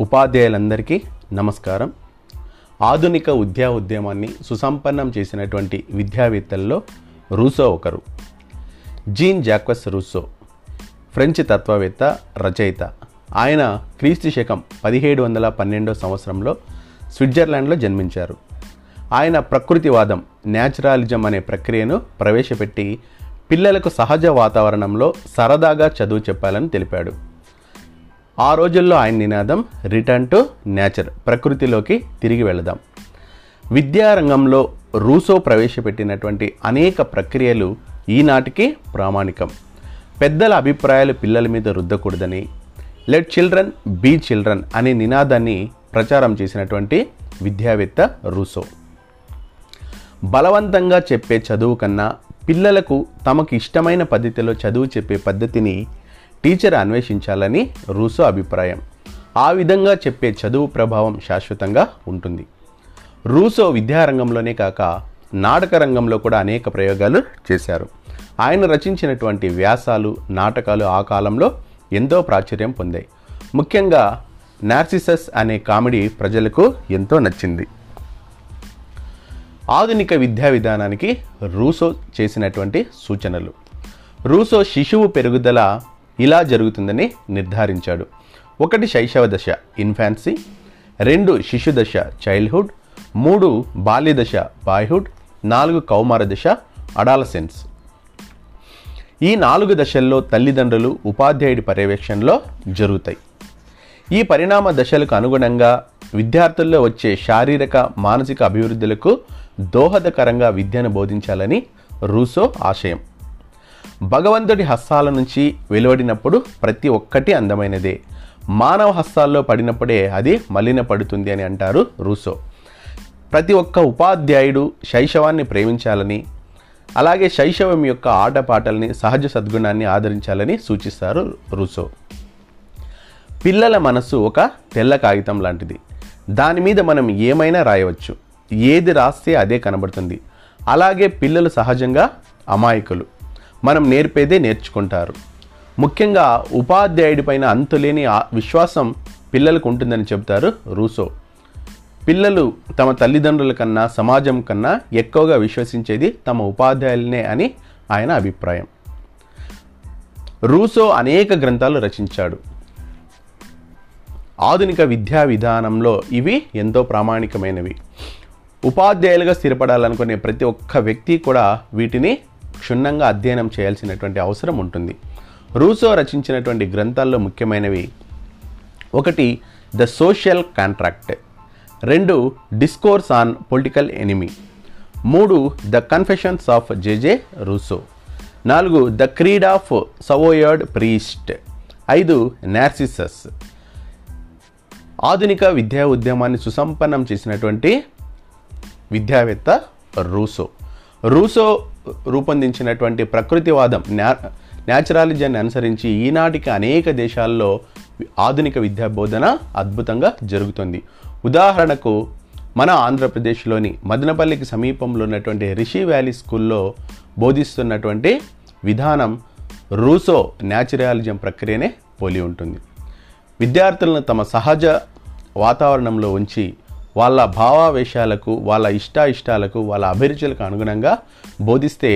ఉపాధ్యాయులందరికీ నమస్కారం. ఆధునిక విద్యా ఉద్యమాన్ని సుసంపన్నం చేసినటువంటి విద్యావేత్తల్లో రూసో ఒకరు. జీన్ జాక్వస్ రూసో ఫ్రెంచ్ తత్వవేత్త రచయిత. ఆయన క్రీస్తు శకం పదిహేడు వందల పన్నెండో సంవత్సరంలో స్విట్జర్లాండ్లో జన్మించారు. ఆయన ప్రకృతివాదం న్యాచురాలిజం అనే ప్రక్రియను ప్రవేశపెట్టి పిల్లలకు సహజ వాతావరణంలో సరదాగా చదువు చెప్పాలని తెలిపాడు. ఆ రోజుల్లో ఆయన నినాదం రిటర్న్ టు నేచర్ ప్రకృతిలోకి తిరిగి వెళదాం. విద్యారంగంలో రూసో ప్రవేశపెట్టినటువంటి అనేక ప్రక్రియలు ఈనాటికి ప్రామాణికం. పెద్దల అభిప్రాయాలు పిల్లల మీద రుద్దకూడదని లెట్ చిల్డ్రన్ బీ చిల్డ్రన్ అనే నినాదాన్ని ప్రచారం చేసినటువంటి విద్యావేత్త రూసో. బలవంతంగా చెప్పే చదువు కన్నా పిల్లలకు తమకు ఇష్టమైన పద్ధతిలో చదువు చెప్పే పద్ధతిని టీచర్ అన్వేషించాలని రూసో అభిప్రాయం. ఆ విధంగా చెప్పే చదువు ప్రభావం శాశ్వతంగా ఉంటుంది. రూసో విద్యారంగంలోనే కాక నాటక రంగంలో కూడా అనేక ప్రయోగాలు చేశారు. ఆయన రచించినటువంటి వ్యాసాలు నాటకాలు ఆ కాలంలో ఎంతో ప్రాచుర్యం పొందాయి. ముఖ్యంగా నార్సిసస్ అనే కామెడీ ప్రజలకు ఎంతో నచ్చింది. ఆధునిక విద్యా విధానానికి రూసో చేసినటువంటి సూచనలు. రూసో శిశువు పెరుగుదల ఇలా జరుగుతుందని నిర్ధారించాడు. ఒకటి శైశవ దశ ఇన్ఫాన్సీ. రెండు శిశు దశ చైల్డ్హుడ్. మూడు బాల్య దశ బాయ్హుడ్. నాలుగు కౌమార దశ అడాలసెన్స్. ఈ నాలుగు దశల్లో తల్లిదండ్రులు ఉపాధ్యాయుడి పర్యవేక్షణలో జరుగుతాయి. ఈ పరిణామ దశలకు అనుగుణంగా విద్యార్థుల్లో వచ్చే శారీరక మానసిక అభివృద్ధులకు దోహదకరంగా విద్యను బోధించాలని రూసో ఆశయం. భగవంతుడి హస్తాల నుంచి వెలువడినప్పుడు ప్రతి ఒక్కటి అందమైనదే. మానవ హస్తాల్లో పడినప్పుడే అది మలిన పడుతుంది అని అంటారు రూసో. ప్రతి ఒక్క ఉపాధ్యాయుడు శైశవాన్ని ప్రేమించాలని అలాగే శైశవం యొక్క ఆటపాటల్ని సహజ సద్గుణాన్ని ఆదరించాలని సూచిస్తారు రూసో. పిల్లల మనసు ఒక తెల్ల కాగితం లాంటిది. దాని మీద మనం ఏమైనా రాయవచ్చు. ఏది రాస్తే అదే కనబడుతుంది. అలాగే పిల్లలు సహజంగా అమాయకులు. మనం నేర్పేదే నేర్చుకుంటారు. ముఖ్యంగా ఉపాధ్యాయుడి పైన అంతులేని విశ్వాసం పిల్లలకు ఉంటుందని చెబుతారు రూసో. పిల్లలు తమ తల్లిదండ్రుల కన్నా సమాజం కన్నా ఎక్కువగా విశ్వసించేది తమ ఉపాధ్యాయులనే అని ఆయన అభిప్రాయం. రూసో అనేక గ్రంథాలు రచించాడు. ఆధునిక విద్యా విధానంలో ఇవి ఎంతో ప్రామాణికమైనవి. ఉపాధ్యాయులుగా స్థిరపడాలనుకునే ప్రతి ఒక్క వ్యక్తి కూడా వీటిని క్షుణ్ణంగా అధ్యయనం చేయాల్సినటువంటి అవసరం ఉంటుంది. రూసో రచించినటువంటి గ్రంథాల్లో ముఖ్యమైనవి ఒకటి ద సోషల్ కాంట్రాక్ట్. రెండు డిస్కోర్స్ ఆన్ పొలిటికల్ ఎనిమీ. మూడు the confessions of JJ Rousseau. నాలుగు the creed of Savoyard priest. ఐదు నార్సిసస్. ఆధునిక విద్యా ఉద్యమాన్ని సుసంపన్నం చేసినటువంటి విద్యావేత్త రూసో. రూసో రూపొందించినటువంటి ప్రకృతివాదం న్యా న్యాచురాలిజాన్ని అనుసరించి ఈనాటికి అనేక దేశాల్లో ఆధునిక విద్యా బోధన అద్భుతంగా జరుగుతుంది. ఉదాహరణకు మన ఆంధ్రప్రదేశ్లోని మదనపల్లికి సమీపంలో ఉన్నటువంటి రిషి వ్యాలీ స్కూల్లో బోధిస్తున్నటువంటి విధానం రూసో న్యాచురాలిజం ప్రక్రియనే పోలి ఉంటుంది. విద్యార్థులను తమ సహజ వాతావరణంలో ఉంచి వాళ్ళ భావావేశాలకు వాళ్ళ ఇష్టాయిష్టాలకు వాళ్ళ అభిరుచులకు అనుగుణంగా బోధిస్తే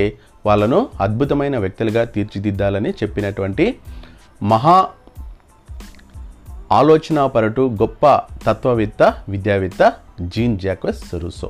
వాళ్ళను అద్భుతమైన వ్యక్తులుగా తీర్చిదిద్దాలని చెప్పినటువంటి మహా ఆలోచనాపరటు గొప్ప తత్వవేత్త విద్యావేత్త జీన్ జాక్వెస్ రూసో.